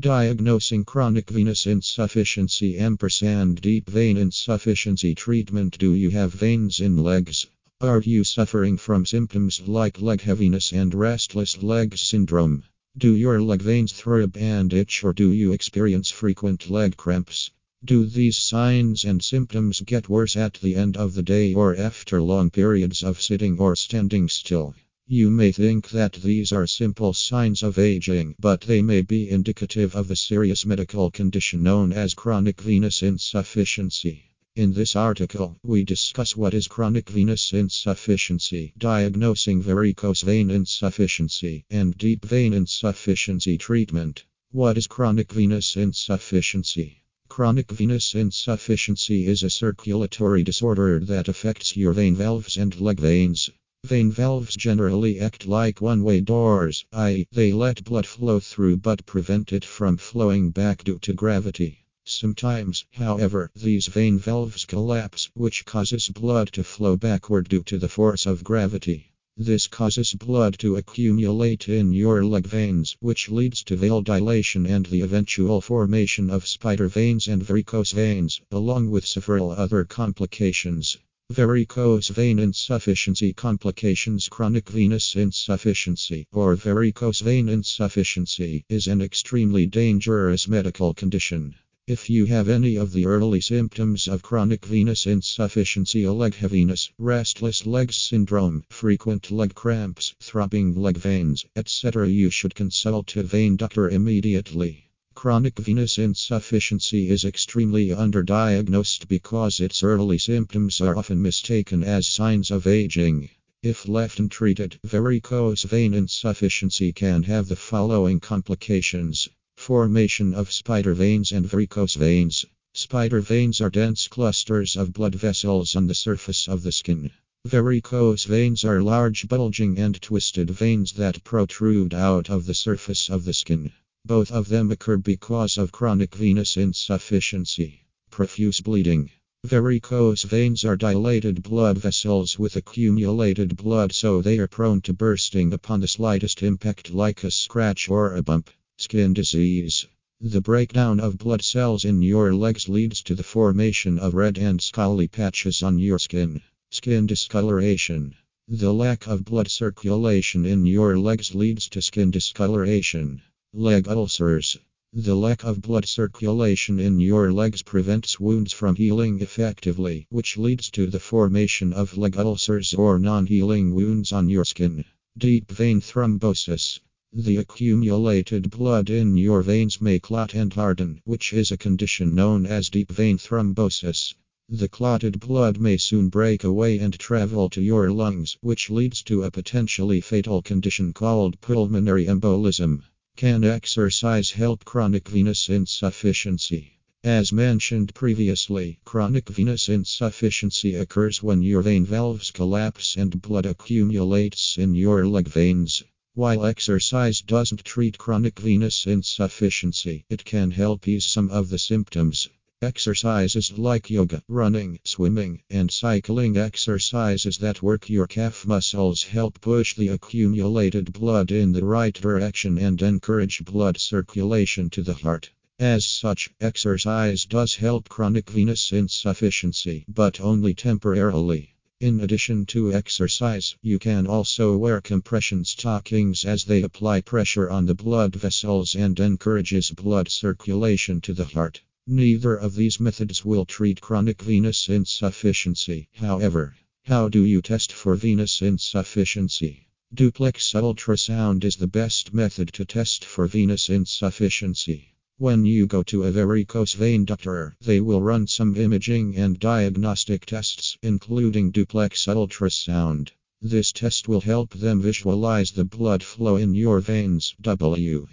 Diagnosing chronic venous insufficiency ampersand deep vein insufficiency treatment. Do you have veins in legs? Are you suffering from symptoms like leg heaviness and restless legs syndrome? Do your leg veins throb and itch or do you experience frequent leg cramps? Do these signs and symptoms get worse at the end of the day or after long periods of sitting or standing still? You may think that these are simple signs of aging, but they may be indicative of a serious medical condition known as chronic venous insufficiency. In this article, we discuss what is chronic venous insufficiency, diagnosing varicose vein insufficiency, and deep vein insufficiency treatment. What is chronic venous insufficiency? Chronic venous insufficiency is a circulatory disorder that affects your vein valves and leg veins. Vein valves generally act like one way doors, i.e., they let blood flow through but prevent it from flowing back due to gravity. Sometimes, however, these vein valves collapse, which causes blood to flow backward due to the force of gravity. This causes blood to accumulate in your leg veins, which leads to vein dilation and the eventual formation of spider veins and varicose veins, along with several other complications. Varicose vein insufficiency complications Chronic venous insufficiency or varicose vein insufficiency is an extremely dangerous medical condition. If you have any of the early symptoms of chronic venous insufficiency, leg heaviness, restless legs syndrome, frequent leg cramps, throbbing leg veins, etc., you should consult a vein doctor immediately. Chronic venous insufficiency is extremely underdiagnosed because its early symptoms are often mistaken as signs of aging. If left untreated, varicose vein insufficiency can have the following complications formation of spider veins and varicose veins. Spider veins are dense clusters of blood vessels on the surface of the skin. Varicose veins are large, bulging, and twisted veins that protrude out of the surface of the skin. Both of them occur because of chronic venous insufficiency. Profuse bleeding. Varicose veins are dilated blood vessels with accumulated blood, so they are prone to bursting upon the slightest impact, like a scratch or a bump. Skin disease. The breakdown of blood cells in your legs leads to the formation of red and scaly patches on your skin. Skin discoloration. The lack of blood circulation in your legs leads to skin discoloration. Leg ulcers. The lack of blood circulation in your legs prevents wounds from healing effectively, which leads to the formation of leg ulcers or non healing wounds on your skin. Deep vein thrombosis. The accumulated blood in your veins may clot and harden, which is a condition known as deep vein thrombosis. The clotted blood may soon break away and travel to your lungs, which leads to a potentially fatal condition called pulmonary embolism. Can exercise help chronic venous insufficiency? As mentioned previously, chronic venous insufficiency occurs when your vein valves collapse and blood accumulates in your leg veins. While exercise doesn't treat chronic venous insufficiency, it can help ease some of the symptoms. Exercises like yoga, running, swimming, and cycling exercises that work your calf muscles help push the accumulated blood in the right direction and encourage blood circulation to the heart. As such, exercise does help chronic venous insufficiency, but only temporarily. In addition to exercise, you can also wear compression stockings as they apply pressure on the blood vessels and encourages blood circulation to the heart. Neither of these methods will treat chronic venous insufficiency. However, how do you test for venous insufficiency? Duplex ultrasound is the best method to test for venous insufficiency. When you go to a varicose vein doctor, they will run some imaging and diagnostic tests, including duplex ultrasound. This test will help them visualize the blood flow in your veins. W.